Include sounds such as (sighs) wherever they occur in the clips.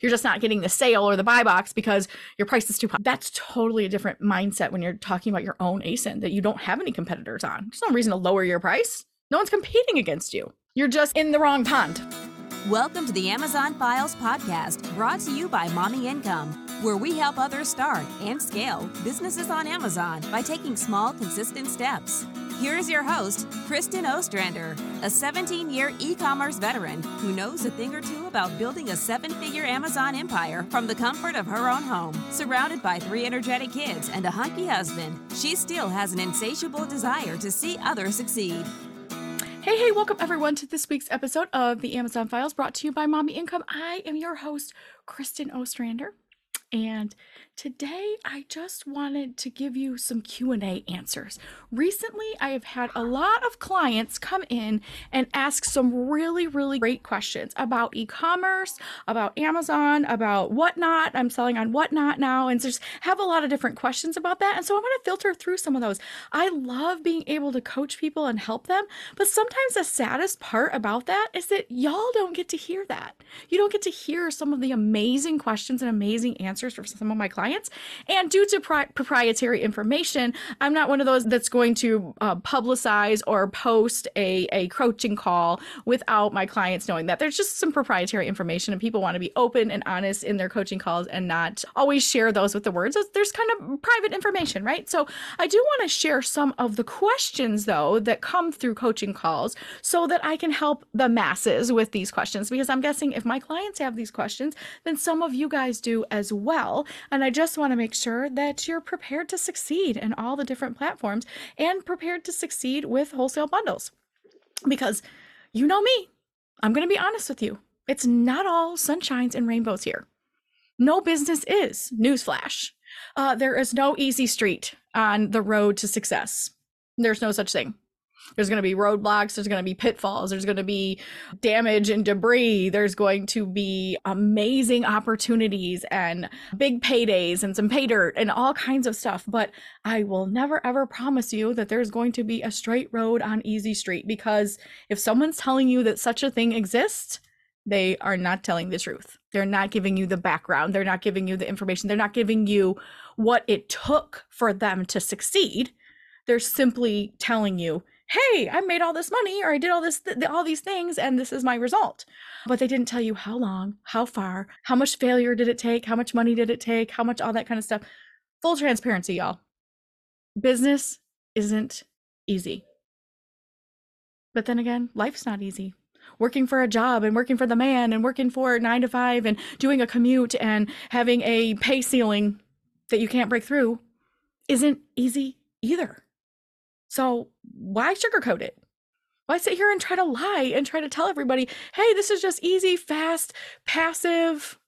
You're just not getting the sale or the buy box because your price is too high. That's totally a different mindset when you're talking about your own ASIN that you don't have any competitors on. There's no reason to lower your price. No one's competing against you. You're just in the wrong pond. Welcome to the Amazon Files podcast, brought to you by Mommy Income, where we help others start and scale businesses on Amazon by taking small, consistent steps. Here's your host, Kristin Ostrander, a 17 year e commerce veteran who knows a thing or two about building a seven figure Amazon empire from the comfort of her own home. Surrounded by three energetic kids and a hunky husband, she still has an insatiable desire to see others succeed. Hey, hey, welcome everyone to this week's episode of the Amazon Files brought to you by Mommy Income. I am your host, Kristin Ostrander. And today I just wanted to give you some Q&A answers. Recently, I have had a lot of clients come in and ask some really really great questions about e-commerce, about Amazon, about whatnot. I'm selling on whatnot now and just have a lot of different questions about that. And so I'm going to filter through some of those. I love being able to coach people and help them, but sometimes the saddest part about that is that y'all don't get to hear that. You don't get to hear some of the amazing questions and amazing answers from some of my clients. And due to pri- proprietary information, I'm not one of those that's going to uh, publicize or post a, a coaching call without my clients knowing that. There's just some proprietary information, and people want to be open and honest in their coaching calls and not always share those with the words. There's kind of private information, right? So I do want to share some of the questions, though, that come through coaching calls so that I can help the masses with these questions because I'm guessing if my clients have these questions, then some of you guys do as well well. And I just want to make sure that you're prepared to succeed in all the different platforms and prepared to succeed with wholesale bundles. Because you know me, I'm going to be honest with you. It's not all sunshines and rainbows here. No business is, newsflash. Uh, there is no easy street on the road to success. There's no such thing. There's going to be roadblocks, there's going to be pitfalls, there's going to be damage and debris, there's going to be amazing opportunities and big paydays and some pay dirt and all kinds of stuff. But I will never ever promise you that there's going to be a straight road on easy street because if someone's telling you that such a thing exists, they are not telling the truth. They're not giving you the background. They're not giving you the information. They're not giving you what it took for them to succeed. They're simply telling you, hey, I made all this money or I did all this th- all these things and this is my result. But they didn't tell you how long, how far, how much failure did it take, how much money did it take, how much all that kind of stuff. Full transparency, y'all. Business isn't easy. But then again, life's not easy. Working for a job and working for the man and working for 9 to 5 and doing a commute and having a pay ceiling that you can't break through isn't easy either. So why sugarcoat it? Why sit here and try to lie and try to tell everybody, hey, this is just easy, fast, passive?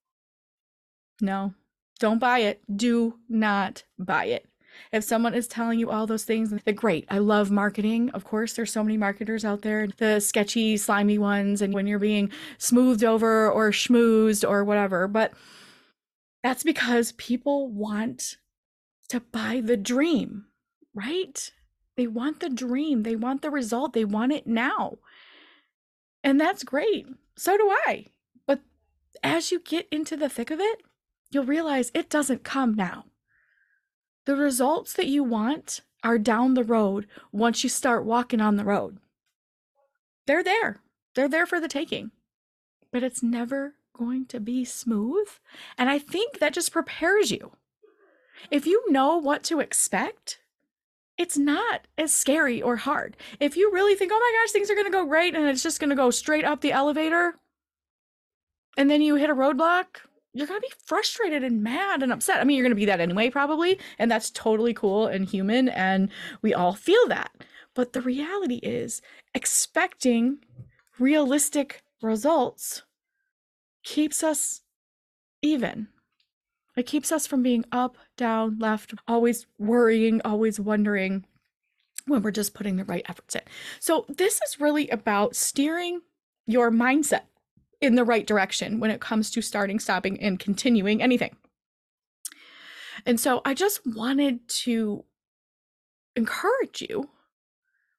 No, don't buy it. Do not buy it. If someone is telling you all those things, they're great. I love marketing. Of course, there's so many marketers out there, the sketchy, slimy ones, and when you're being smoothed over or schmoozed or whatever. But that's because people want to buy the dream, right? They want the dream, they want the result, they want it now. And that's great. So do I. But as you get into the thick of it, you'll realize it doesn't come now. The results that you want are down the road once you start walking on the road. They're there. They're there for the taking. But it's never going to be smooth. And I think that just prepares you. If you know what to expect, it's not as scary or hard. If you really think, oh my gosh, things are going to go great and it's just going to go straight up the elevator, and then you hit a roadblock, you're going to be frustrated and mad and upset. I mean, you're going to be that anyway, probably. And that's totally cool and human. And we all feel that. But the reality is, expecting realistic results keeps us even. It keeps us from being up, down, left, always worrying, always wondering when we're just putting the right efforts in. So, this is really about steering your mindset in the right direction when it comes to starting, stopping, and continuing anything. And so, I just wanted to encourage you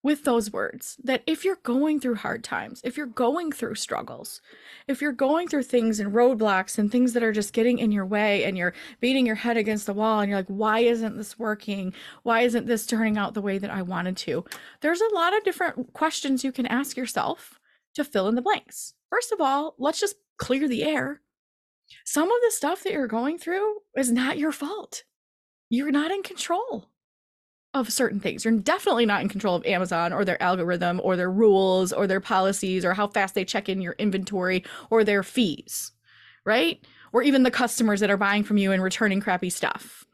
with those words that if you're going through hard times, if you're going through struggles, if you're going through things and roadblocks and things that are just getting in your way and you're beating your head against the wall and you're like, why isn't this working? Why isn't this turning out the way that I wanted to? There's a lot of different questions you can ask yourself to fill in the blanks. First of all, let's just clear the air. Some of the stuff that you're going through is not your fault. You're not in control of certain things. You're definitely not in control of Amazon or their algorithm or their rules or their policies or how fast they check in your inventory or their fees, right? Or even the customers that are buying from you and returning crappy stuff.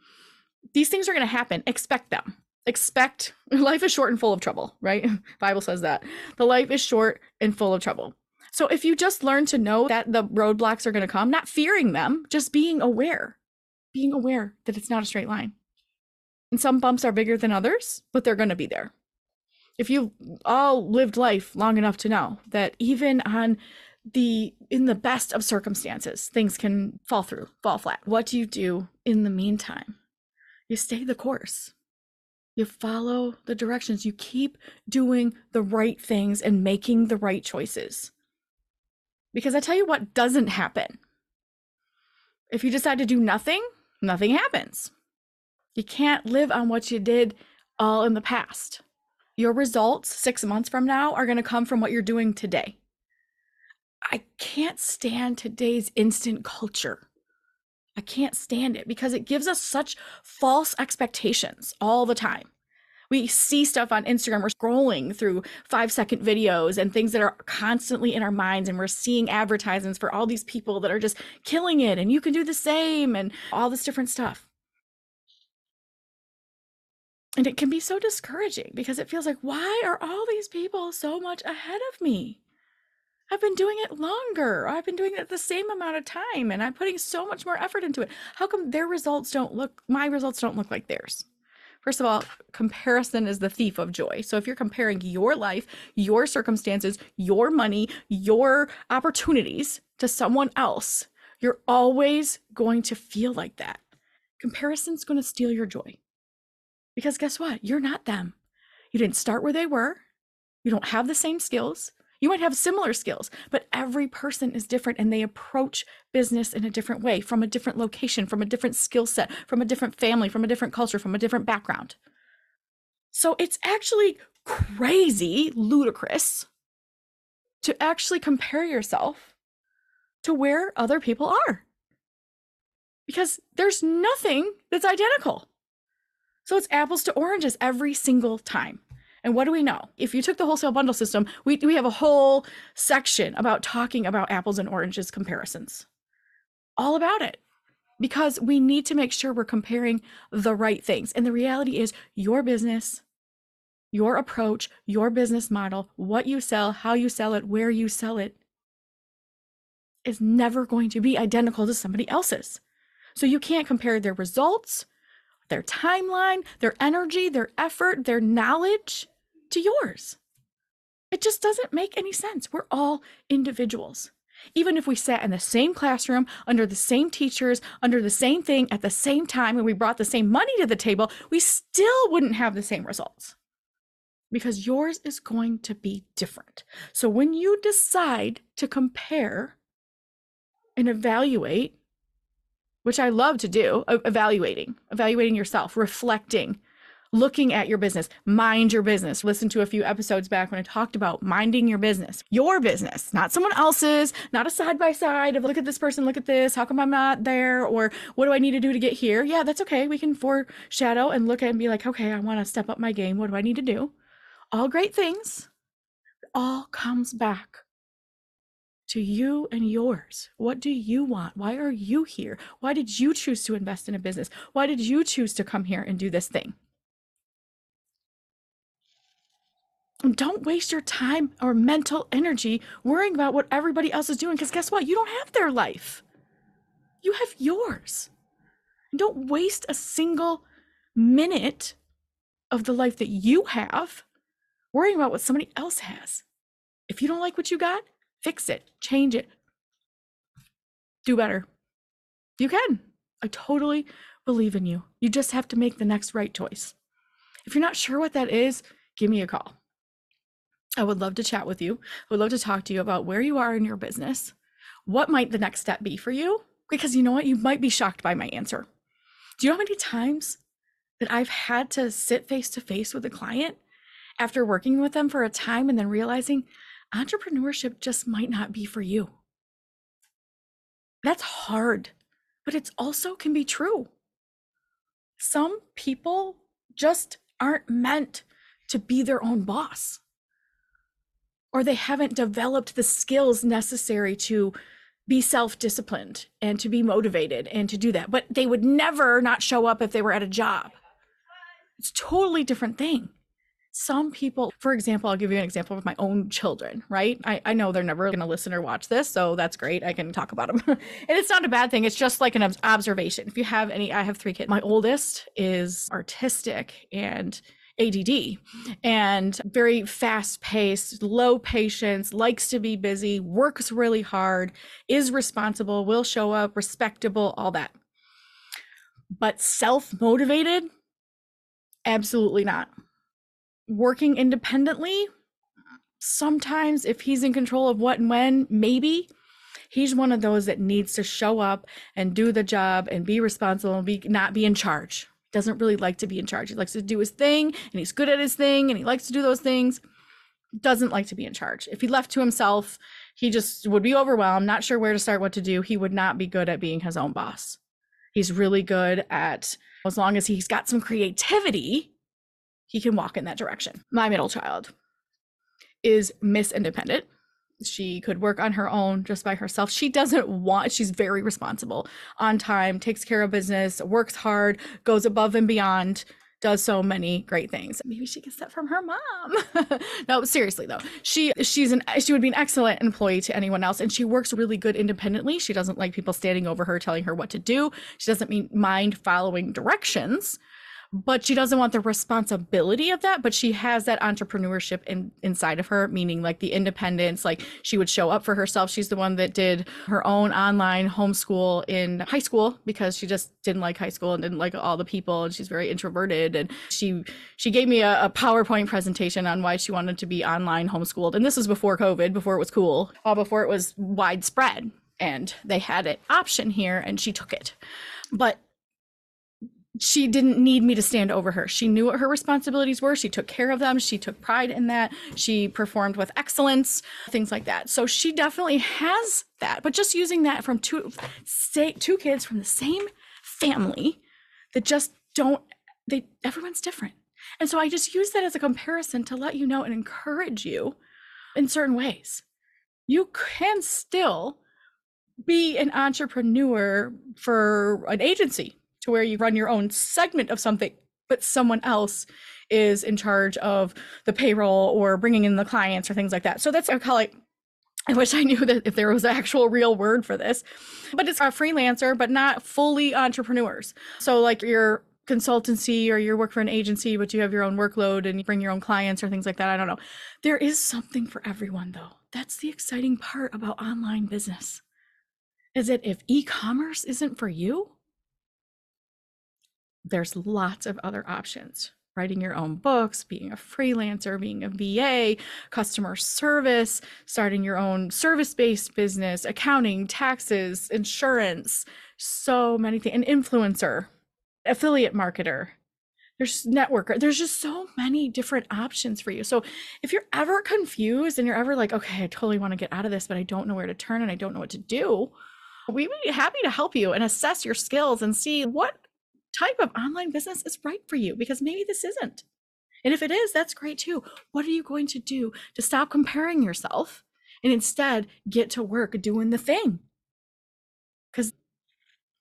These things are going to happen. Expect them. Expect (laughs) life is short and full of trouble, right? (laughs) Bible says that. The life is short and full of trouble. So if you just learn to know that the roadblocks are going to come, not fearing them, just being aware, being aware that it's not a straight line and some bumps are bigger than others, but they're going to be there. If you've all lived life long enough to know that even on the in the best of circumstances, things can fall through, fall flat. What do you do in the meantime? You stay the course. You follow the directions. You keep doing the right things and making the right choices. Because I tell you what doesn't happen. If you decide to do nothing, nothing happens. You can't live on what you did all in the past. Your results six months from now are going to come from what you're doing today. I can't stand today's instant culture. I can't stand it because it gives us such false expectations all the time. We see stuff on Instagram, we're scrolling through five second videos and things that are constantly in our minds, and we're seeing advertisements for all these people that are just killing it, and you can do the same, and all this different stuff. And it can be so discouraging because it feels like, why are all these people so much ahead of me? I've been doing it longer. I've been doing it the same amount of time and I'm putting so much more effort into it. How come their results don't look, my results don't look like theirs? First of all, comparison is the thief of joy. So if you're comparing your life, your circumstances, your money, your opportunities to someone else, you're always going to feel like that. Comparison's going to steal your joy. Because guess what? You're not them. You didn't start where they were. You don't have the same skills. You might have similar skills, but every person is different and they approach business in a different way, from a different location, from a different skill set, from a different family, from a different culture, from a different background. So it's actually crazy, ludicrous to actually compare yourself to where other people are. Because there's nothing that's identical. So it's apples to oranges every single time. And what do we know? If you took the wholesale bundle system, we, we have a whole section about talking about apples and oranges comparisons. All about it. Because we need to make sure we're comparing the right things. And the reality is, your business, your approach, your business model, what you sell, how you sell it, where you sell it, is never going to be identical to somebody else's. So you can't compare their results, their timeline, their energy, their effort, their knowledge to yours. It just doesn't make any sense. We're all individuals. Even if we sat in the same classroom, under the same teachers, under the same thing at the same time, and we brought the same money to the table, we still wouldn't have the same results because yours is going to be different. So when you decide to compare and evaluate which I love to do, evaluating, evaluating yourself, reflecting, looking at your business, mind your business. Listen to a few episodes back when I talked about minding your business, your business, not someone else's, not a side by side of look at this person, look at this, how come I'm not there, or what do I need to do to get here? Yeah, that's okay. We can foreshadow and look at and be like, okay, I want to step up my game. What do I need to do? All great things. All comes back to you and yours. What do you want? Why are you here? Why did you choose to invest in a business? Why did you choose to come here and do this thing? Don't waste your time or mental energy worrying about what everybody else is doing because guess what? You don't have their life. You have yours. And don't waste a single minute of the life that you have worrying about what somebody else has. If you don't like what you got, fix it, change it, do better. You can. I totally believe in you. You just have to make the next right choice. If you're not sure what that is, give me a call. I would love to chat with you. I would love to talk to you about where you are in your business. What might the next step be for you? Because you know what? You might be shocked by my answer. Do you know how many times that I've had to sit face to face with a client after working with them for a time and then realizing entrepreneurship just might not be for you? That's hard, but it's also can be true. Some people just aren't meant to be their own boss or they haven't developed the skills necessary to be self-disciplined and to be motivated and to do that but they would never not show up if they were at a job it's a totally different thing some people for example i'll give you an example of my own children right i, I know they're never going to listen or watch this so that's great i can talk about them (laughs) and it's not a bad thing it's just like an observation if you have any i have three kids my oldest is artistic and ADD and very fast paced, low patience, likes to be busy, works really hard, is responsible, will show up, respectable, all that. But self motivated? Absolutely not. Working independently? Sometimes, if he's in control of what and when, maybe. He's one of those that needs to show up and do the job and be responsible and be not be in charge doesn't really like to be in charge. He likes to do his thing and he's good at his thing and he likes to do those things. Doesn't like to be in charge. If he left to himself, he just would be overwhelmed, not sure where to start, what to do. He would not be good at being his own boss. He's really good at, as long as he's got some creativity, he can walk in that direction. My middle child is Miss Independent she could work on her own just by herself. She doesn't want, she's very responsible, on time, takes care of business, works hard, goes above and beyond, does so many great things. Maybe she gets that from her mom. (laughs) no, seriously though. She she's an she would be an excellent employee to anyone else and she works really good independently. She doesn't like people standing over her telling her what to do. She doesn't mean mind following directions but she doesn't want the responsibility of that but she has that entrepreneurship in, inside of her meaning like the independence like she would show up for herself. She's the one that did her own online homeschool in high school because she just didn't like high school and didn't like all the people and she's very introverted and she she gave me a, a powerpoint presentation on why she wanted to be online homeschooled and this was before covid before it was cool before it was widespread and they had an option here and she took it. But she didn't need me to stand over her. She knew what her responsibilities were. She took care of them. She took pride in that. She performed with excellence, things like that. So she definitely has that. But just using that from two say two kids from the same family that just don't they everyone's different. And so I just use that as a comparison to let you know and encourage you in certain ways. You can still be an entrepreneur for an agency to where you run your own segment of something, but someone else is in charge of the payroll or bringing in the clients or things like that. So that's I call it. I wish I (laughs) knew that if there was an actual real word for this, but it's a freelancer, but not fully entrepreneurs. So like your consultancy or you work for an agency, but you have your own workload and you bring your own clients or things like that. I don't know. There is something for everyone though. That's the exciting part about online business. Is that if e-commerce isn't for you, there's lots of other options writing your own books, being a freelancer, being a VA, customer service, starting your own service based business, accounting, taxes, insurance, so many things, an influencer, affiliate marketer. There's networker. There's just so many different options for you. So if you're ever confused and you're ever like, okay, I totally want to get out of this, but I don't know where to turn and I don't know what to do, we'd be happy to help you and assess your skills and see what type of online business is right for you because maybe this isn't. And if it is, that's great too. What are you going to do to stop comparing yourself and instead get to work doing the thing? Because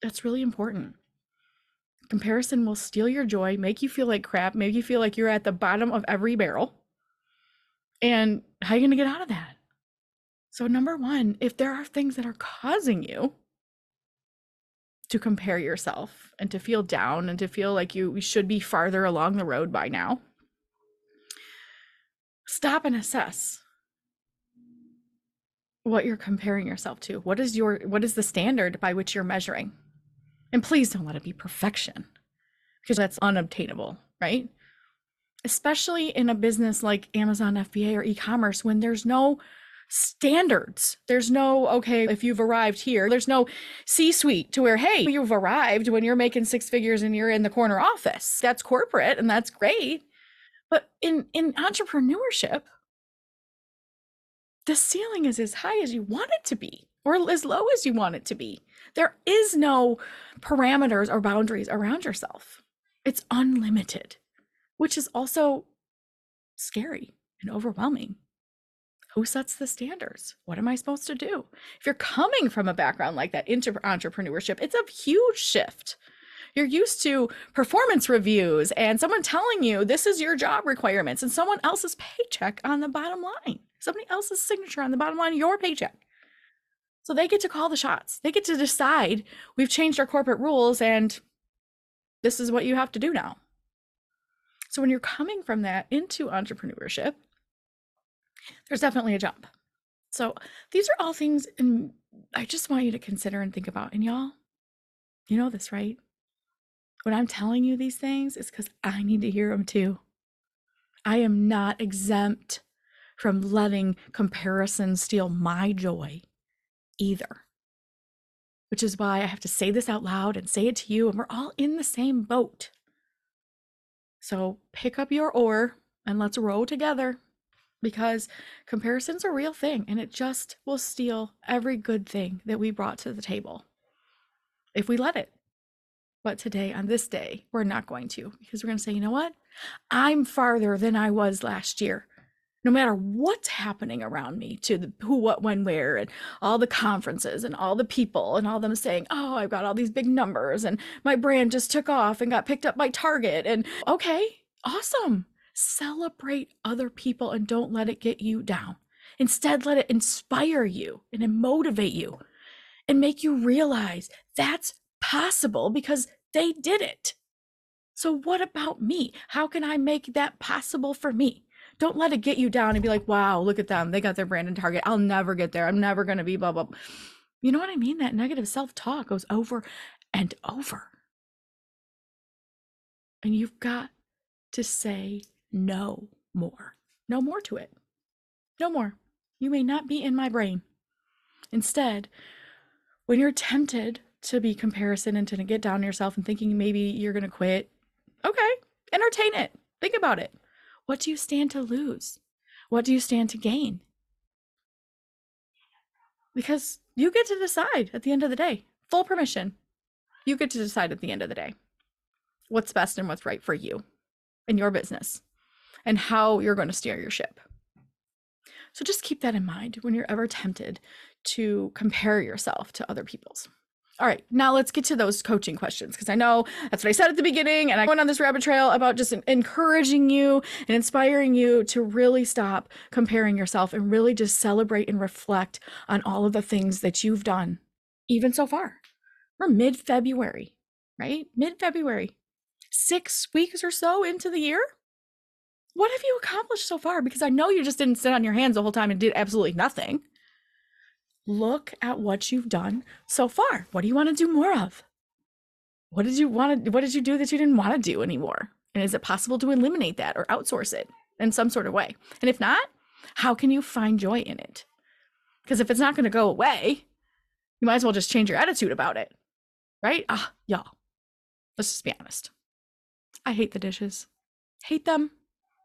that's really important. Comparison will steal your joy, make you feel like crap, make you feel like you're at the bottom of every barrel. And how are you going to get out of that? So, number one, if there are things that are causing you to compare yourself and to feel down and to feel like you should be farther along the road by now. Stop and assess what you're comparing yourself to. What is your what is the standard by which you're measuring? And please don't let it be perfection because that's unobtainable, right? especially in a business like Amazon FBA or e-commerce when there's no standards. There's no, okay, if you've arrived here, there's no C suite to where, hey, you've arrived when you're making six figures and you're in the corner office. That's corporate and that's great. But in, in entrepreneurship, the ceiling is as high as you want it to be or as low as you want it to be. There is no parameters or boundaries around yourself. It's unlimited, which is also scary and overwhelming. Who sets the standards? What am I supposed to do? If you're coming from a background like that into entrepreneurship, it's a huge shift. You're used to performance reviews and someone telling you this is your job requirements and someone else's paycheck on the bottom line, somebody else's signature on the bottom line your paycheck. So they get to call the shots. They get to decide we've changed our corporate rules and this is what you have to do now. So when you're coming from that into entrepreneurship, there's definitely a jump. So these are all things and I just want you to consider and think about. And y'all, you know this, right? When I'm telling you these things, it's because I need to hear them too. I am not exempt from letting comparison steal my joy either. Which is why I have to say this out loud and say it to you, and we're all in the same boat. So pick up your oar and let's row together because comparison's a real thing and it just will steal every good thing that we brought to the table if we let it. But today, on this day, we're not going to because we're going to say, you know what? I'm farther than I was last year no matter what's happening around me to the who, what, when, where, and all the conferences and all the people and all them saying, oh, I've got all these big numbers and my brand just took off and got picked up by Target. And okay, awesome. Celebrate other people and don't let it get you down. Instead, let it inspire you and motivate you and make you realize that's possible because they did it. So, what about me? How can I make that possible for me? Don't let it get you down and be like, wow, look at them. They got their brand and target. I'll never get there. I'm never going to be blah, blah. You know what I mean? That negative self talk goes over and over. And you've got to say no more. No more to it. No more. You may not be in my brain. Instead, when you're tempted to be comparison and to get down on yourself and thinking maybe you're going to quit, okay, entertain it. Think about it. What do you stand to lose? What do you stand to gain? Because you get to decide at the end of the day, full permission. You get to decide at the end of the day what's best and what's right for you and your business and how you're going to steer your ship. So just keep that in mind when you're ever tempted to compare yourself to other people's. All right, now let's get to those coaching questions because I know that's what I said at the beginning, and I went on this rabbit trail about just encouraging you and inspiring you to really stop comparing yourself and really just celebrate and reflect on all of the things that you've done, even so far. We're mid February, right? Mid February, six weeks or so into the year. What have you accomplished so far? Because I know you just didn't sit on your hands the whole time and did absolutely nothing look at what you've done so far. What do you want to do more of? What did you want to what did you do that you didn't want to do anymore? And is it possible to eliminate that or outsource it in some sort of way? And if not, how can you find joy in it? Because if it's not going to go away, you might as well just change your attitude about it. Right? Ah, y'all. Let's just be honest. I hate the dishes. Hate them.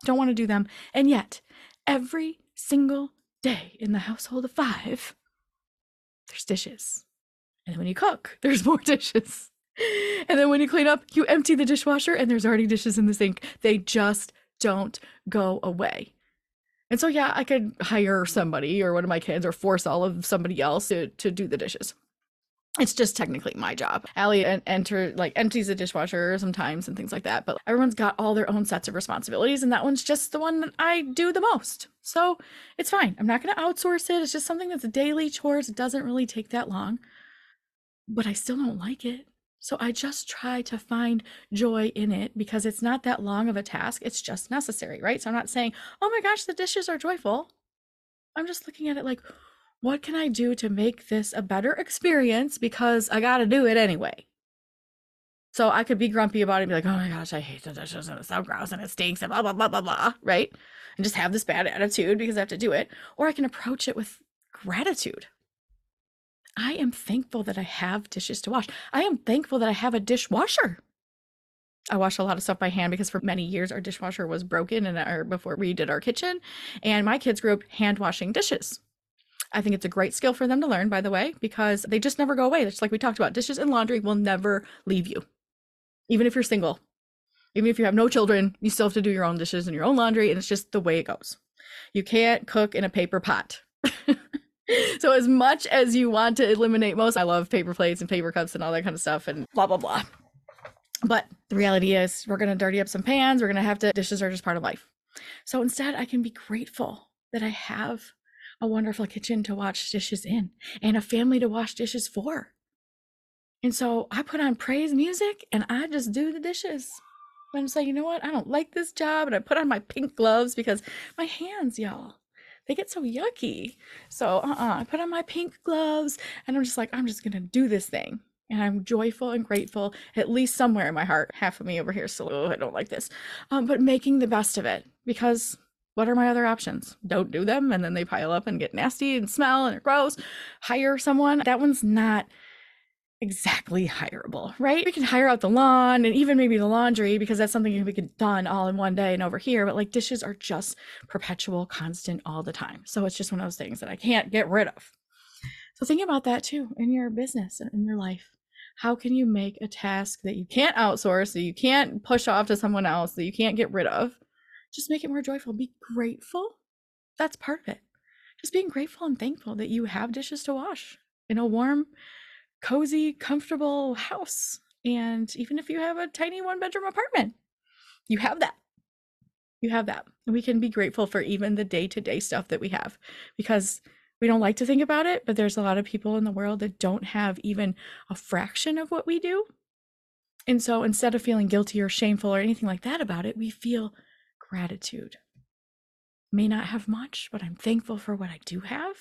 Don't want to do them. And yet, every single day in the household of five, there's dishes. And then when you cook, there's (laughs) more dishes. And then when you clean up, you empty the dishwasher and there's already dishes in the sink. They just don't go away. And so, yeah, I could hire somebody or one of my kids or force all of somebody else to, to do the dishes. It's just technically my job. Allie enter like empties the dishwasher sometimes and things like that. But everyone's got all their own sets of responsibilities, and that one's just the one that I do the most. So it's fine. I'm not going to outsource it. It's just something that's daily chores. It doesn't really take that long, but I still don't like it. So I just try to find joy in it because it's not that long of a task. It's just necessary, right? So I'm not saying, oh my gosh, the dishes are joyful. I'm just looking at it like, what can I do to make this a better experience because I got to do it anyway? So I could be grumpy about it and be like, oh my gosh, I hate the dishes and it's so gross and it stinks and blah, blah, blah, blah, blah, right? And just have this bad attitude because I have to do it. Or I can approach it with gratitude. I am thankful that I have dishes to wash. I am thankful that I have a dishwasher. I wash a lot of stuff by hand because for many years our dishwasher was broken and our before we did our kitchen and my kids grew up hand washing dishes. I think it's a great skill for them to learn by the way because they just never go away. It's like we talked about dishes and laundry will never leave you. Even if you're single. Even if you have no children, you still have to do your own dishes and your own laundry and it's just the way it goes. You can't cook in a paper pot. (laughs) so as much as you want to eliminate most I love paper plates and paper cups and all that kind of stuff and blah blah blah but the reality is, we're going to dirty up some pans. We're going to have to, dishes are just part of life. So instead, I can be grateful that I have a wonderful kitchen to wash dishes in and a family to wash dishes for. And so I put on praise music and I just do the dishes. I'm saying, you know what? I don't like this job. And I put on my pink gloves because my hands, y'all, they get so yucky. So uh uh I put on my pink gloves and I'm just like, I'm just going to do this thing and I'm joyful and grateful, at least somewhere in my heart. Half of me over here so oh, I don't like this. Um, but making the best of it because what are my other options? Don't do them and then they pile up and get nasty and smell and gross. Hire someone. That one's not exactly hireable, right? We can hire out the lawn and even maybe the laundry because that's something you can get done all in one day and over here. But like dishes are just perpetual, constant all the time. So it's just one of those things that I can't get rid of. So think about that too in your business and in your life how can you make a task that you can't outsource, that you can't push off to someone else, that you can't get rid of, just make it more joyful. Be grateful. That's part of it. Just being grateful and thankful that you have dishes to wash in a warm, cozy, comfortable house. And even if you have a tiny one bedroom apartment, you have that. You have that. And we can be grateful for even the day to day stuff that we have because we don't like to think about it, but there's a lot of people in the world that don't have even a fraction of what we do. And so instead of feeling guilty or shameful or anything like that about it, we feel gratitude. May not have much, but I'm thankful for what I do have.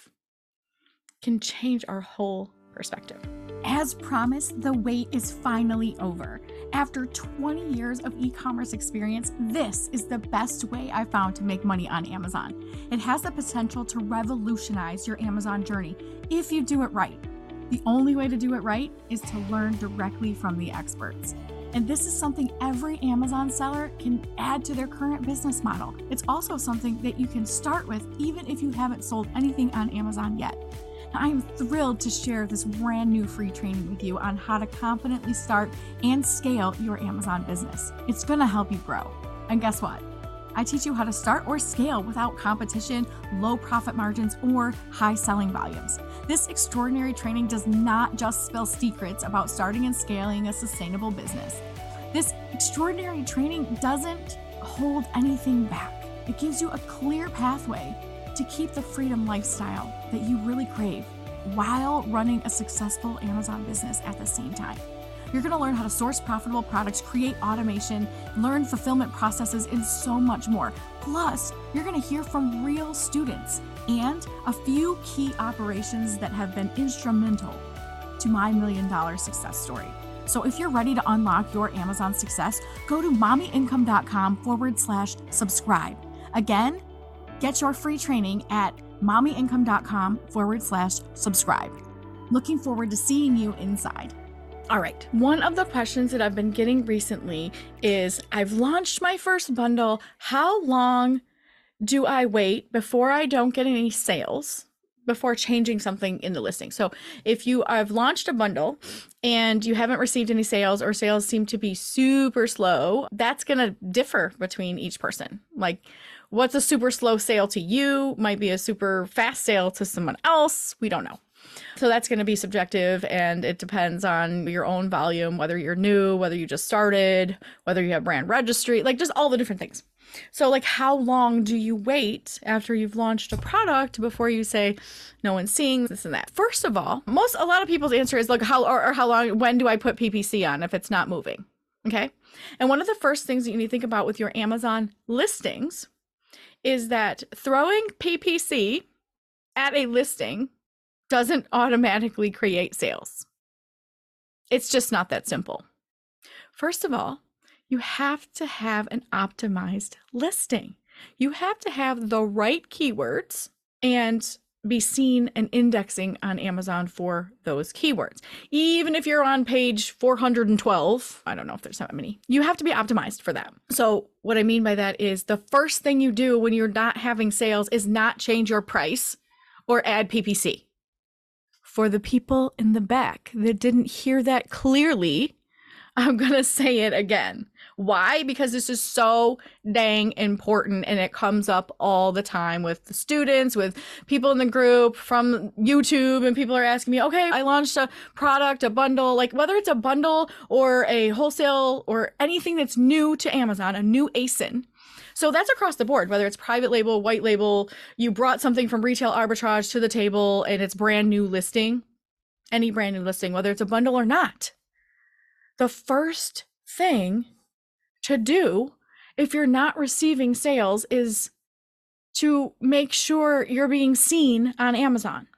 Can change our whole perspective. As promised, the wait is finally over. After 20 years of e commerce experience, this is the best way I've found to make money on Amazon. It has the potential to revolutionize your Amazon journey if you do it right. The only way to do it right is to learn directly from the experts. And this is something every Amazon seller can add to their current business model. It's also something that you can start with even if you haven't sold anything on Amazon yet. I am thrilled to share this brand new free training with you on how to confidently start and scale your Amazon business. It's going to help you grow. And guess what? I teach you how to start or scale without competition, low profit margins, or high selling volumes. This extraordinary training does not just spill secrets about starting and scaling a sustainable business. This extraordinary training doesn't hold anything back. It gives you a clear pathway to keep the freedom lifestyle that you really crave while running a successful Amazon business at the same time. You're going to learn how to source profitable products, create automation, learn fulfillment processes, and so much more. Plus, you're going to hear from real students and a few key operations that have been instrumental to my million dollar success story. So if you're ready to unlock your Amazon success, go to mommyincome.com forward slash subscribe. Again, Get your free training at mommyincome.com forward slash subscribe. Looking forward to seeing you inside. All right. One of the questions that I've been getting recently is I've launched my first bundle. How long do I wait before I don't get any sales? Before changing something in the listing. So, if you have launched a bundle and you haven't received any sales or sales seem to be super slow, that's going to differ between each person. Like, what's a super slow sale to you might be a super fast sale to someone else. We don't know. So that's going to be subjective and it depends on your own volume, whether you're new, whether you just started, whether you have brand registry, like just all the different things. So like how long do you wait after you've launched a product before you say no one's seeing this and that? First of all, most a lot of people's answer is like how or, or how long when do I put PPC on if it's not moving? Okay? And one of the first things that you need to think about with your Amazon listings is that throwing PPC at a listing doesn't automatically create sales. It's just not that simple. First of all, you have to have an optimized listing. You have to have the right keywords and be seen and indexing on Amazon for those keywords. Even if you're on page 412, I don't know if there's that many, you have to be optimized for that. So, what I mean by that is the first thing you do when you're not having sales is not change your price or add PPC. For the people in the back that didn't hear that clearly, I'm going to say it again. Why? Because this is so dang important and it comes up all the time with the students, with people in the group from YouTube, and people are asking me, okay, I launched a product, a bundle, like whether it's a bundle or a wholesale or anything that's new to Amazon, a new ASIN. So that's across the board, whether it's private label, white label, you brought something from retail arbitrage to the table and it's brand new listing, any brand new listing, whether it's a bundle or not. The first thing to do if you're not receiving sales is to make sure you're being seen on Amazon.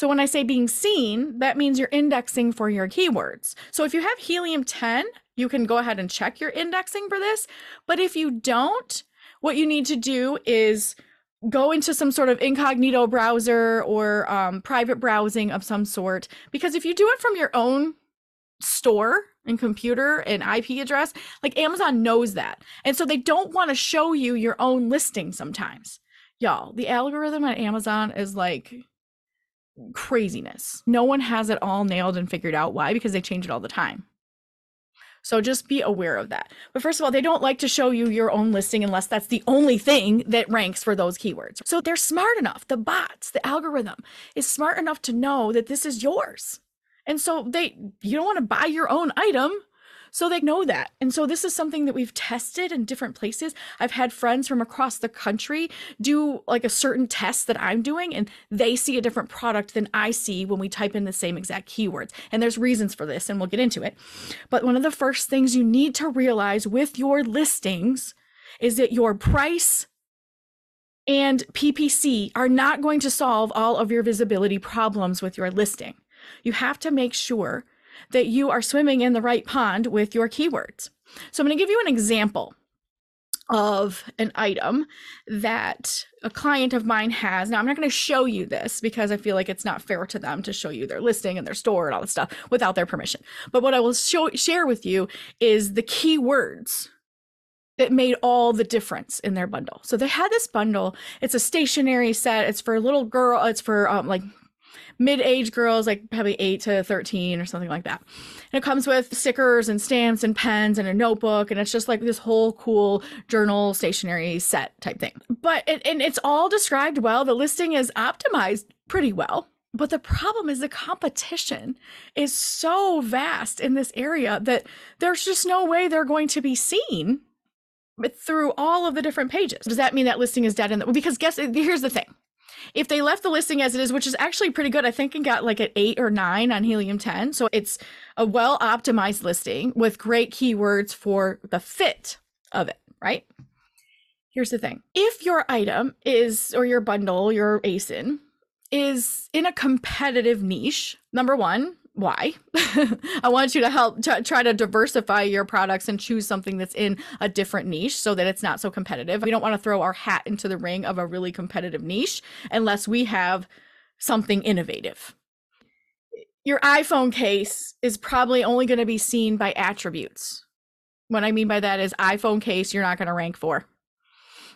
So when I say being seen, that means you're indexing for your keywords. So if you have helium 10, you can go ahead and check your indexing for this. But if you don't, what you need to do is go into some sort of incognito browser or um, private browsing of some sort. Because if you do it from your own store and computer and IP address, like Amazon knows that. And so they don't want to show you your own listing sometimes. Y'all, the algorithm at Amazon is like craziness. No one has it all nailed and figured out. Why? Because they change it all the time. So just be aware of that. But first of all, they don't like to show you your own listing unless that's the only thing that ranks for those keywords. So they're smart enough, the bots, the algorithm is smart enough to know that this is yours. And so they you don't want to buy your own item. So they know that. And so this is something that we've tested in different places. I've had friends from across the country do like a certain test that I'm doing and they see a different product than I see when we type in the same exact keywords. And there's reasons for this and we'll get into it. But one of the first things you need to realize with your listings is that your price and PPC are not going to solve all of your visibility problems with your listing. You have to make sure that you are swimming in the right pond with your keywords. So I'm going to give you an example of an item that a client of mine has. Now, I'm not going to show you this because I feel like it's not fair to them to show you their listing and their store and all this stuff without their permission. But what I will show, share with you is the keywords that made all the difference in their bundle. So they had this bundle. It's a stationary set. It's for a little girl. It's for um, like mid-age girls like probably 8 to 13 or something like that and it comes with stickers and stamps and pens and a notebook and it's just like this whole cool journal stationery set type thing but it, and it's all described well the listing is optimized pretty well but the problem is the competition is so vast in this area that there's just no way they're going to be seen through all of the different pages. Does that mean that listing is dead in the because guess here's the thing. If they left the listing as it is, which is actually pretty good, I think it got like an eight or nine on Helium 10. So it's a well optimized listing with great keywords for the fit of it, right? Here's the thing if your item is, or your bundle, your ASIN, is in a competitive niche, number one, why. (laughs) I want you to help t- try to diversify your products and choose something that's in a different niche so that it's not so competitive. We don't want to throw our hat into the ring of a really competitive niche unless we have something innovative. Your iPhone case is probably only going to be seen by attributes. What I mean by that is iPhone case you're not going to rank for.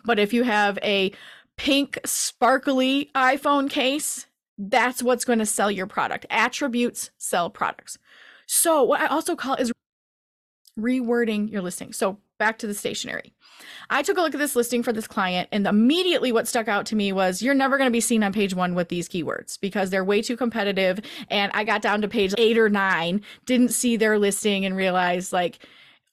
But if you have a pink sparkly iPhone case, that's what's going to sell your product. Attributes sell products. So, what I also call is rewording your listing. So, back to the stationery. I took a look at this listing for this client, and immediately what stuck out to me was you're never going to be seen on page one with these keywords because they're way too competitive. And I got down to page eight or nine, didn't see their listing, and realized like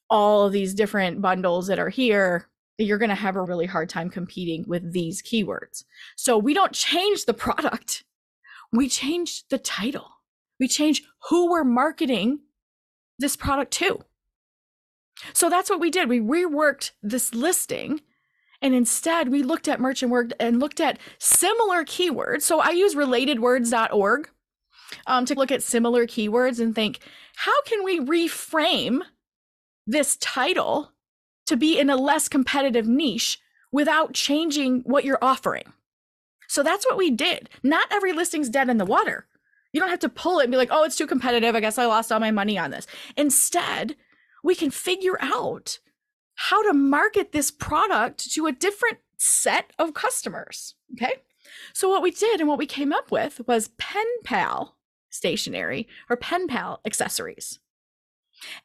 all of these different bundles that are here you're going to have a really hard time competing with these keywords. So we don't change the (laughs) product we changed the title. We changed who we're marketing this product to. So that's what we did. We reworked this listing and instead we looked at merchant word and looked at similar keywords. So I use relatedwords.org um, to look at similar keywords and think, how can we reframe this title to be in a less competitive niche without changing what you're offering. So that's what we did. Not every listing's dead in the water. You don't have to pull it and be like, oh, it's too competitive. I guess I lost all my money on this. Instead, we can figure out how to market this product to a different set of customers. Okay. So, what we did and what we came up with was Pen Pal stationery or Pen Pal accessories.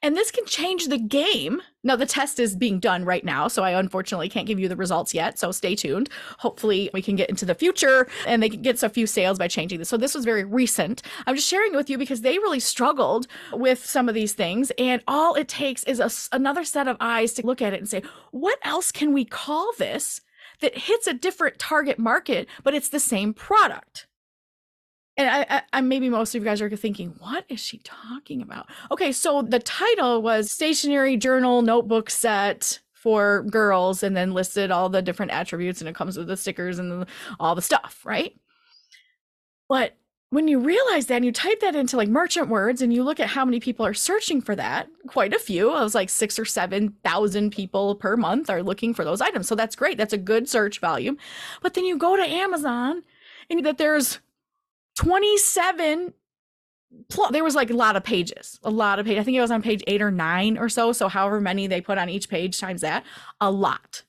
And this can change the game. Now, the test is being done right now, so I unfortunately can't give you the results yet. So stay tuned. Hopefully, we can get into the future and they can get a few sales by changing this. So, this was very recent. I'm just sharing it with you because they really struggled with some of these things. And all it takes is a, another set of eyes to look at it and say, what else can we call this that hits a different target market, but it's the same product? And I, I, maybe most of you guys are thinking, what is she talking about? Okay, so the title was stationery journal notebook set for girls, and then listed all the different attributes, and it comes with the stickers and the, all the stuff, right? But when you realize that and you type that into like merchant words and you look at how many people are searching for that, quite a few. I was like six or seven thousand people per month are looking for those items. So that's great. That's a good search volume. But then you go to Amazon and that there's 27 plus there was like a lot of pages a lot of pages i think it was on page eight or nine or so so however many they put on each page times that a lot.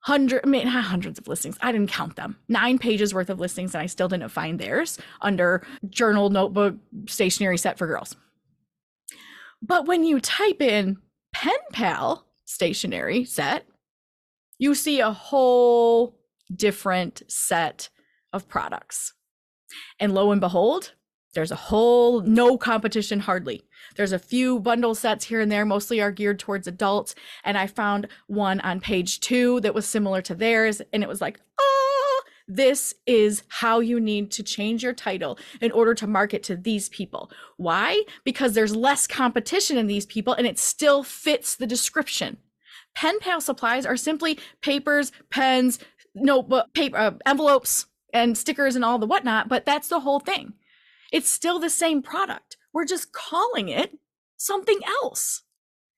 Hundred I mean, hundreds of listings i didn't count them. Nine pages worth of listings and i still didn't find theirs under journal notebook stationery set for girls. But when you type in pen pal stationery set you see a whole different set of products and lo and behold, there's a whole no competition hardly. There's a few bundle sets here and there, mostly are geared towards adults. And I found one on page two that was similar to theirs. And it was like, oh, this is how you need to change your title in order to market to these people. Why? Because there's less competition in these people and it still fits the description. Pen pal supplies are simply papers, pens, notebook, paper, uh, envelopes, and stickers and all the whatnot, but that's the whole thing. It's still the same product. We're just calling it something else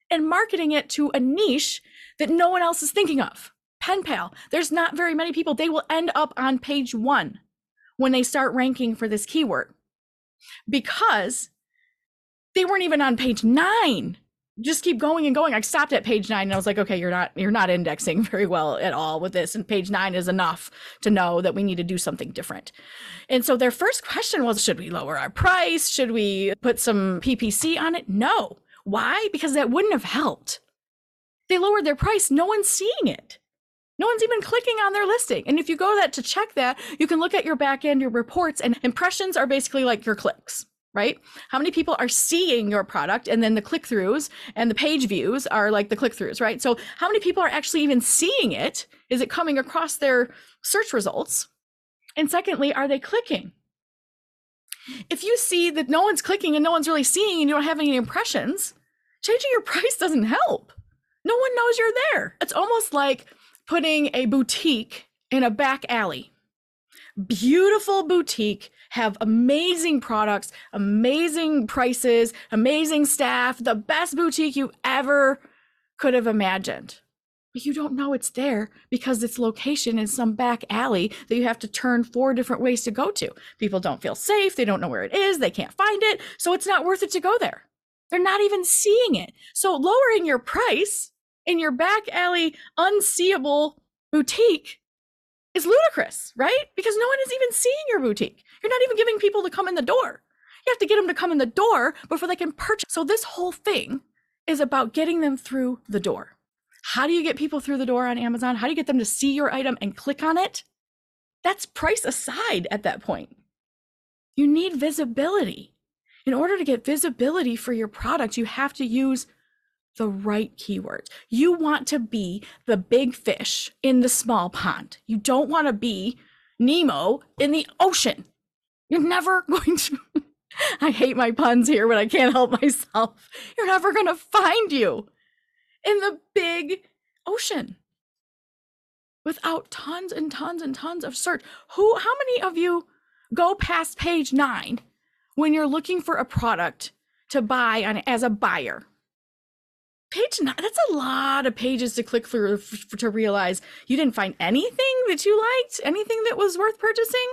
and marketing it to a niche that no one else is thinking of. Pen pal, there's not very many people. They will end up on page one when they start ranking for this keyword because they weren't even on page nine just keep going and going. I stopped at page nine and I was like, okay, you're not you're not indexing (laughs) very well at all with this. And page nine is enough to know that we need to do something different. And so their first question was, should we lower our price? Should we put some PPC on it? No. Why? Because that wouldn't have helped. They lowered their price. No one's seeing it. No one's even clicking on their listing. And if you go that to check that, you can look at your back end, your reports, and impressions are basically like your clicks right? How many people are seeing your product? And then the click throughs and the page views are like the click throughs, right? So, how many people are actually even seeing it? Is it coming across their search results? And secondly, are they clicking? If you see that no one's clicking and no one's really seeing and you don't have any impressions, changing your (laughs) price doesn't help. No one knows you're there. It's almost like putting a boutique in a back alley. Beautiful boutique have amazing products, amazing prices, amazing staff, the best boutique you ever could have imagined. But you don't know it's there because its location is some back alley that you have to turn four different ways to go to. People don't feel safe, they don't know where it is, they can't find it, so it's not worth it to go there. They're not even seeing it. So lowering your price in your back alley unseeable boutique is ludicrous, right? Because no one is even seeing your boutique. You're not even giving people to come in the door. You have to get them to come in the door before they can purchase. So this whole thing is about getting them through the door. How do you get people through the door on Amazon? How do you get them to see your item and click on it? That's price aside at that point. You need visibility. In order to get visibility for your product, you have to use the right keywords. You want to be the big fish in the small pond. You don't want to be Nemo in the ocean. You're never (laughs) going to. I hate my puns here, but I can't help myself. You're never going to find you in the big ocean without tons and tons and tons of search. Who, how many of you go past page nine when you're looking for a product to buy on as a buyer? Page nine, that's a lot of pages to click through to realize you didn't find anything that you liked, anything that was worth purchasing.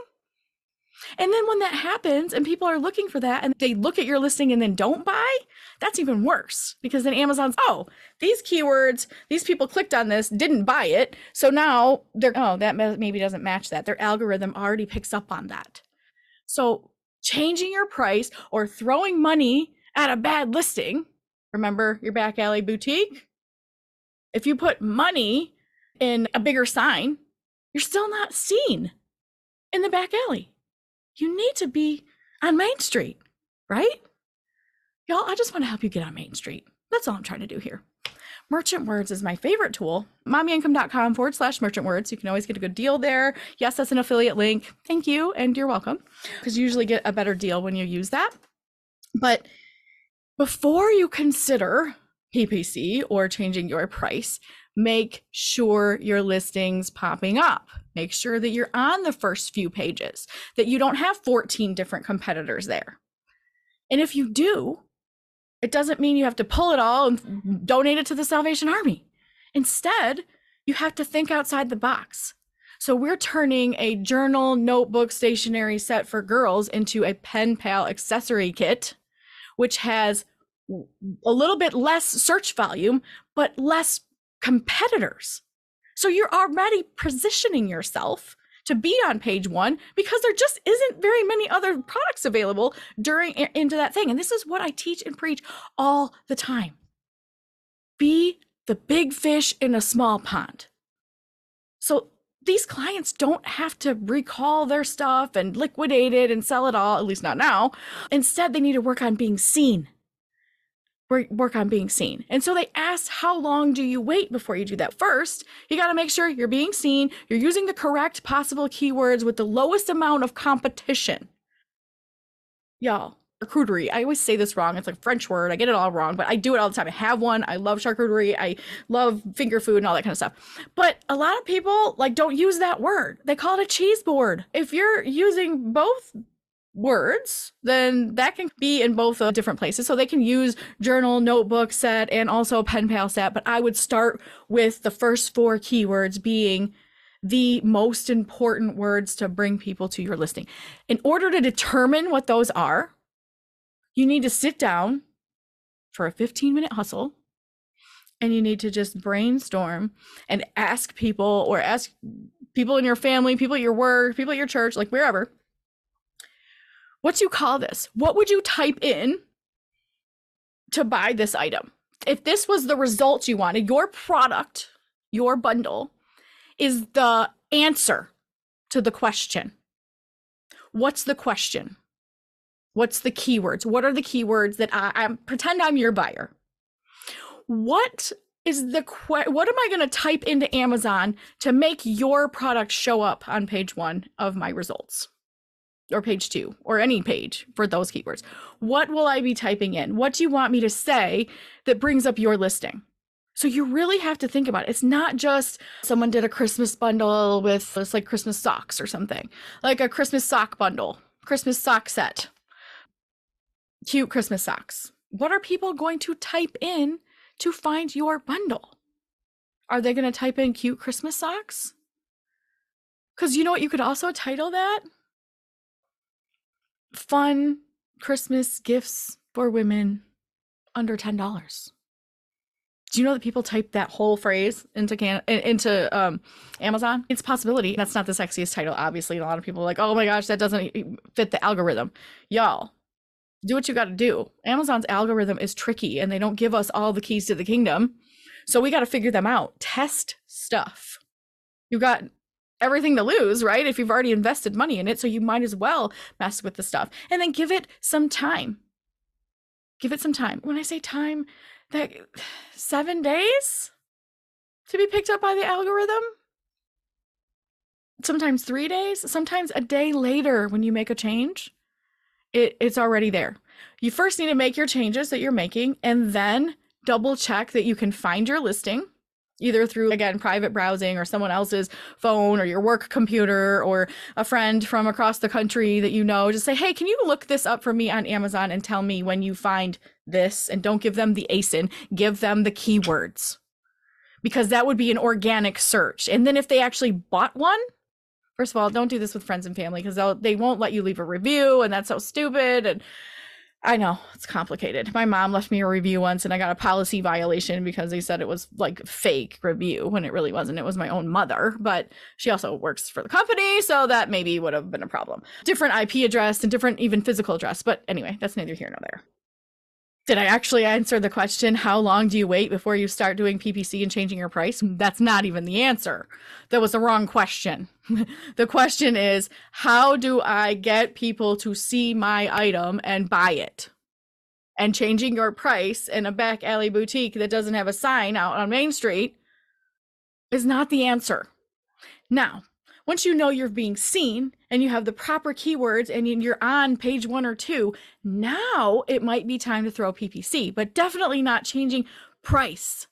And then when that happens and people are looking for that and they look at your listing and then don't buy, that's even worse because then Amazon's, oh, these keywords, these people clicked on this, didn't buy it. So now they're, oh, that maybe doesn't match that. Their algorithm already picks up on that. So changing your price or throwing money at a bad listing, remember your back alley boutique? If you put money in a bigger sign, you're still not seen in the back alley you need to be on Main Street, right? Y'all, I just want to help you get on Main Street. That's all I'm trying to do here. Merchant Words is my favorite tool. Mommyincome.com forward slash merchant words. You can always get a good deal there. Yes, that's an affiliate link. Thank you. And you're welcome. Because you usually get a better deal when you use that. But before you consider PPC or changing your price, make sure your listing's popping up. Make sure that you're on the first few pages, that you don't have 14 different competitors there. And if you do, it doesn't mean you have to pull it all and donate it to the Salvation Army. Instead, you have to think outside the box. So we're turning a journal, notebook, stationery set for girls into a pen pal accessory kit, which has a little bit less search volume, but less competitors. So you're already positioning yourself to be on page one because there just isn't very many other products available during into that thing. And this is what I teach and preach all the time. Be the big fish in a small pond. So these clients don't have to recall their stuff and liquidate it and sell it all, at least not now. Instead, they need to work on being seen work on being seen. And so they asked, How long do you wait before you do that? First, you got to make sure you're being seen, you're using the correct possible keywords with the lowest amount of competition. Y'all, charcuterie. I always say this wrong. It's like French word. I get it all wrong, but I do it all the time. I have one. I love charcuterie. I love finger food and all that kind of stuff. But a lot of people like don't use that word. They call it a cheese board. If you're using both words, then that can be in both different places. So they can use journal, notebook set, and also pen pal set. But I would start with the first four keywords being the most important words to bring people to your listing. In order to determine what those are, you need to sit down for a 15 minute hustle and you need to just brainstorm and ask people or ask people in your family, people at your work, people at your church, like wherever what do you call this? What would you type in to buy this item? If this was the result you wanted, your product, your bundle is the answer to the question. What's the question? What's the keywords? What are the keywords that I, I pretend I'm your buyer? What is the what am I going to type into Amazon to make your product show up on page 1 of my results? or page two or any page for those keywords. What will I be typing in? What do you want me to say that brings up your listing? So you really have to think about it. It's not just someone did a Christmas bundle with it's like Christmas socks or something, like a Christmas sock bundle, Christmas sock set, cute Christmas socks. What are people going to type in to find your bundle? Are they going to type in cute Christmas socks? Because you know what you could also title that? fun Christmas gifts for women under $10. Do you know that people type that whole phrase into can into um, Amazon? It's possibility. That's not the sexiest title, obviously. A lot of people are like, oh my gosh, that doesn't fit the algorithm. Y'all, do what you got to do. Amazon's algorithm is tricky and they don't give us all the keys to the kingdom. So we got to figure them out. Test stuff. You've got everything to lose, right? If you've already invested money in it. So you might as well mess with the stuff and then give it some time. Give it some time. When I say time, that (sighs) seven days to be picked up by the algorithm. Sometimes three days, sometimes a day later when you make a change, it, it's already there. You first need to make your changes that you're making and then double check that you can find your listing either through again private browsing or someone else's phone or your work computer or a friend from across the country that you know. Just say hey can you look this up for me on amazon and tell me when you find this? And don't give them the asin give them the keywords. Because that would be an organic search. And then if they actually bought one first of all don't do this with friends and family because they'll they won't let you leave a review and that's so stupid and I know it's complicated. My mom left me a review once and I got a policy violation because they said it was like fake review when it really wasn't. It was my own mother, but she also works for the company, so that maybe would have been a problem. Different IP address and different even physical address, but anyway, that's neither here nor there. Did I actually answer the question, how long do you wait before you start doing PPC and changing your price? That's not even the answer. That was the wrong question. (laughs) the question is, how do I get people to see my item and buy it? And changing your price in a back alley boutique that doesn't have a sign out on Main Street is not the answer. Now, once you know you're being seen and you have the proper keywords and you're on page one or two, now it might be time to throw PPC, but definitely not changing price.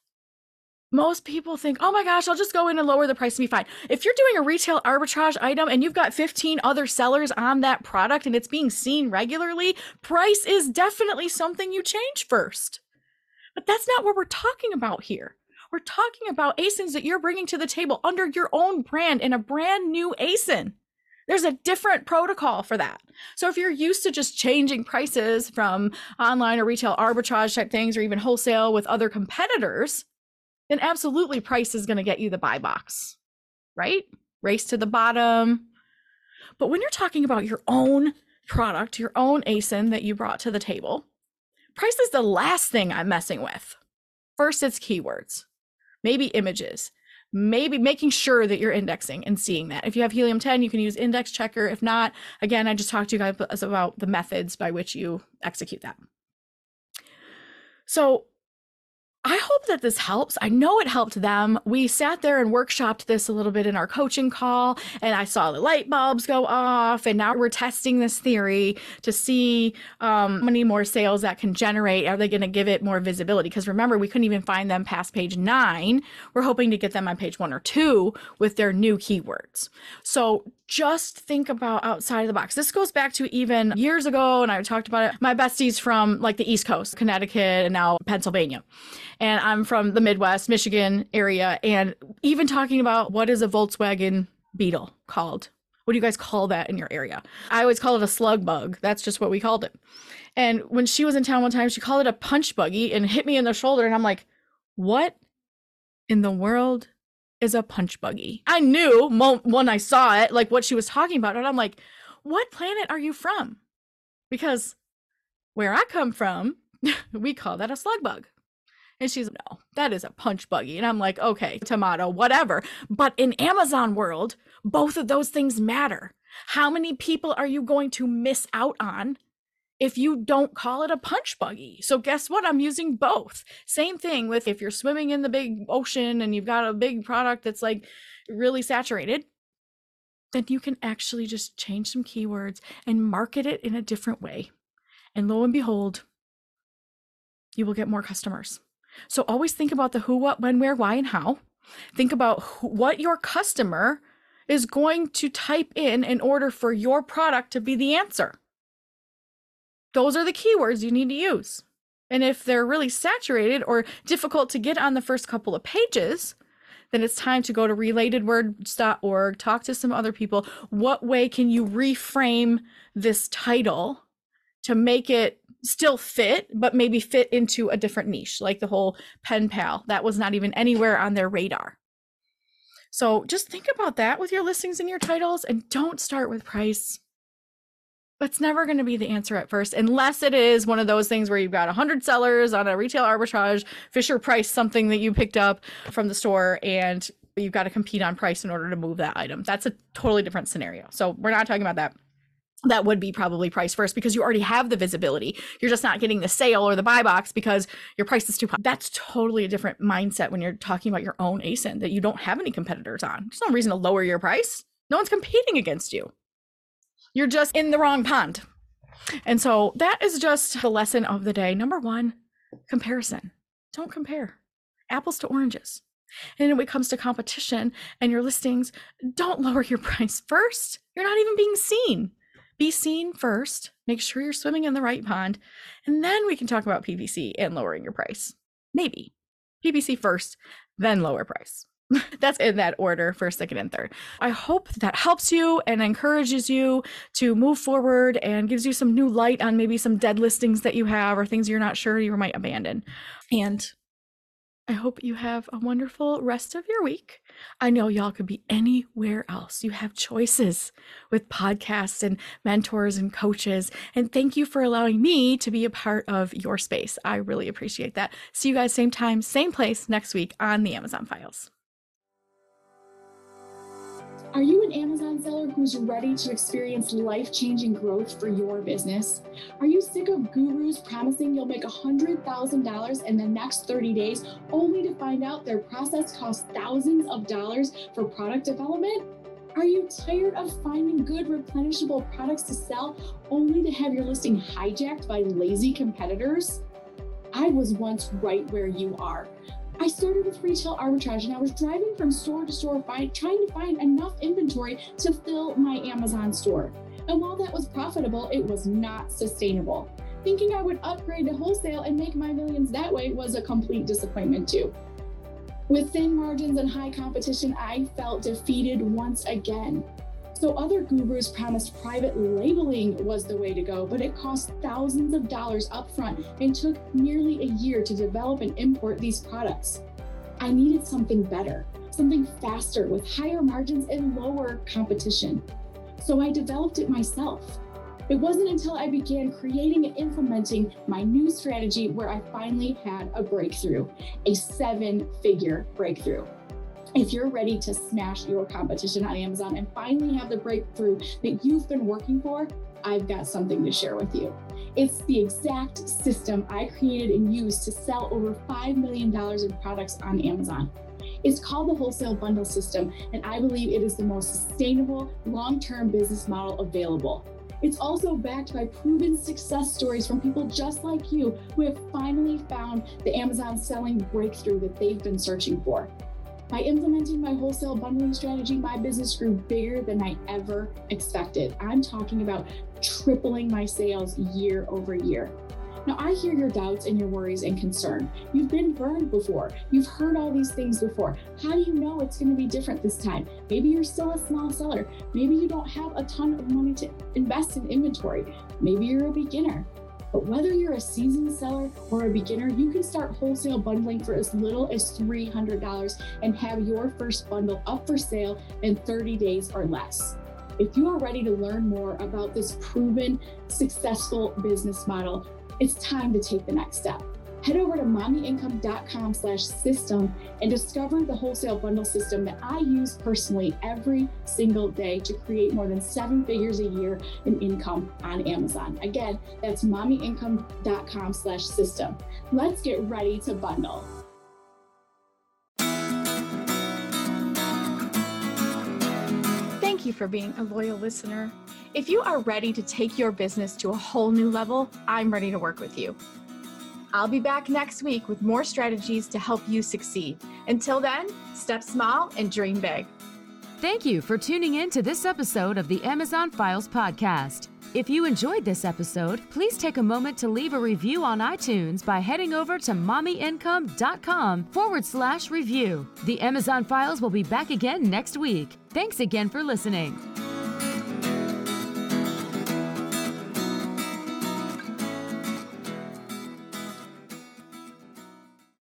Most people think, oh my gosh, I'll just go in and lower the price and be fine. If you're doing a retail arbitrage item and you've got 15 other sellers on that product and it's being seen regularly, price is definitely something you change first. But that's not what we're talking about here. We're talking about ASINs that you're bringing to the table under your own brand in a brand new ASIN. There's a different protocol for that. So if you're used to just changing prices from online or retail arbitrage type things or even wholesale with other competitors, then absolutely price is going to get you the buy box, right? Race to the bottom. But when you're talking about your own product, your own ASIN that you brought to the table, price is the last thing I'm messing with. First, it's keywords maybe images, maybe making sure that you're indexing and seeing that. If you have Helium 10, you can use Index Checker. If not, again, I just talked to you guys about the methods by which you execute that. So I hope that this helps. I know it helped them. We sat there and workshopped this a little bit in our coaching call, and I saw the light bulbs go off. And now we're testing this theory to see um, how many more sales that can generate. Are they going to give it more visibility? Because remember, we couldn't even find them past page nine. We're hoping to get them on page one or two with their new keywords. So just think about outside of the box. This goes back to even years ago, and I talked about it. My besties from like the East Coast, Connecticut, and now Pennsylvania and I'm from the Midwest, Michigan area. And even talking about what is a Volkswagen Beetle called? What do you guys call that in your area? I always call it a slug bug. That's just what we called it. And when she was in town one time, she called it a punch buggy and hit me in the shoulder. And I'm like, what in the world is a punch buggy? I knew when I saw it, like what she was talking about. And I'm like, what planet are you from? Because where I come from, (laughs) we call that a slug bug. And she's, no, that is a punch buggy. And I'm like, okay, tomato, whatever. But in Amazon world, both of those things matter. How many people are you going to miss out on if you don't call it a punch buggy? So guess what? I'm using both. Same thing with if you're swimming in the big ocean and you've got a big product that's like really saturated, then you can actually just change some keywords and market it in a different way. And lo and behold, you will get more customers. So always think about the who, what, when, where, why, and how. Think about what your customer is going to type in in order for your product to be the answer. Those are the keywords you need to use. And if they're really saturated or difficult to get on the first couple of pages, then it's time to go to relatedwords.org, talk to some other people. What way can you reframe this title to make it still fit, but maybe fit into a different niche, like the whole pen pal. That was not even anywhere on their radar. So just think about that with your listings and your titles and don't start with price. It's never going to be the answer at first, unless it is one of those things where you've got 100 sellers on a retail arbitrage, Fisher Price, something that you picked up from the store, and you've got to compete on price in order to move that item. That's a totally different scenario. So we're not talking about that that would be probably price first because you already have the visibility. You're just not getting the sale or the buy box because your price is too high. That's totally a different mindset when you're talking about your own ASIN that you don't have any competitors on. There's no reason to lower your price. No one's competing against you. You're just in the wrong pond. And so that is just the lesson of the day. Number one, comparison. Don't compare apples to oranges. And when it comes to competition and your listings, don't lower your (laughs) price first. You're not even being seen. Be seen first. Make sure you're swimming in the right pond. And then we can talk about PPC and lowering your price. Maybe. PPC first, then lower price. (laughs) That's in that order, first, second, and third. I hope that helps you and encourages you to move forward and gives you some new light on maybe some dead listings that you have or things you're not sure you might abandon. And I hope you have a wonderful rest of your week. I know y'all could be anywhere else. You have choices with podcasts and mentors and coaches. And thank you for allowing me to be a part of your space. I really appreciate that. See you guys same time, same place next week on the Amazon Files. Are you an Amazon seller who's ready to experience life changing growth for your business? Are you sick of gurus promising you'll make $100,000 in the next 30 days only to find out their process costs thousands of dollars for product development? Are you tired of finding good replenishable products to sell only to have your listing hijacked by lazy competitors? I was once right where you are. I started with retail arbitrage and I was driving from store to store find, trying to find enough inventory to fill my Amazon store. And while that was profitable, it was not sustainable. Thinking I would upgrade to wholesale and make my millions that way was a complete disappointment too. With thin margins and high competition, I felt defeated once again. So other gurus promised private labeling was the way to go, but it cost thousands of dollars upfront and took nearly a year to develop and import these products. I needed something better, something faster with higher margins and lower competition. So I developed it myself. It wasn't until I began creating and implementing my new strategy where I finally had a breakthrough, a seven figure breakthrough. If you're ready to smash your competition on Amazon and finally have the breakthrough that you've been working for, I've got something to share with you. It's the exact system I created and used to sell over $5 million in products on Amazon. It's called the Wholesale Bundle System, and I believe it is the most sustainable, long term business model available. It's also backed by proven success stories from people just like you who have finally found the Amazon selling breakthrough that they've been searching for. By implementing my wholesale bundling strategy, my business grew bigger than I ever expected. I'm talking about tripling my sales year over year. Now, I hear your doubts and your worries and concern. You've been burned before. You've heard all these things before. How do you know it's going to be different this time? Maybe you're still a small seller. Maybe you don't have a ton of money to invest in inventory. Maybe you're a beginner. But whether you're a seasoned seller or a beginner, you can start wholesale bundling for as little as $300 and have your first bundle up for sale in 30 days or less. If you are ready to learn more about this proven, successful business model, it's time to take the next step head over to mommyincome.com slash system and discover the wholesale bundle system that I use personally every single day to create more than seven figures a year in income on Amazon. Again, that's mommyincome.com slash system. Let's get ready to bundle. Thank you for being a loyal listener. If you are ready to take your business to a whole new level, I'm ready to work with you. I'll be back next week with more strategies to help you succeed. Until then, step small and dream big. Thank you for tuning in to this episode of the Amazon Files podcast. If you enjoyed this episode, please take a moment to leave a review on iTunes by heading over to mommyincome.com forward slash review. The Amazon Files will be back again next week. Thanks again for listening.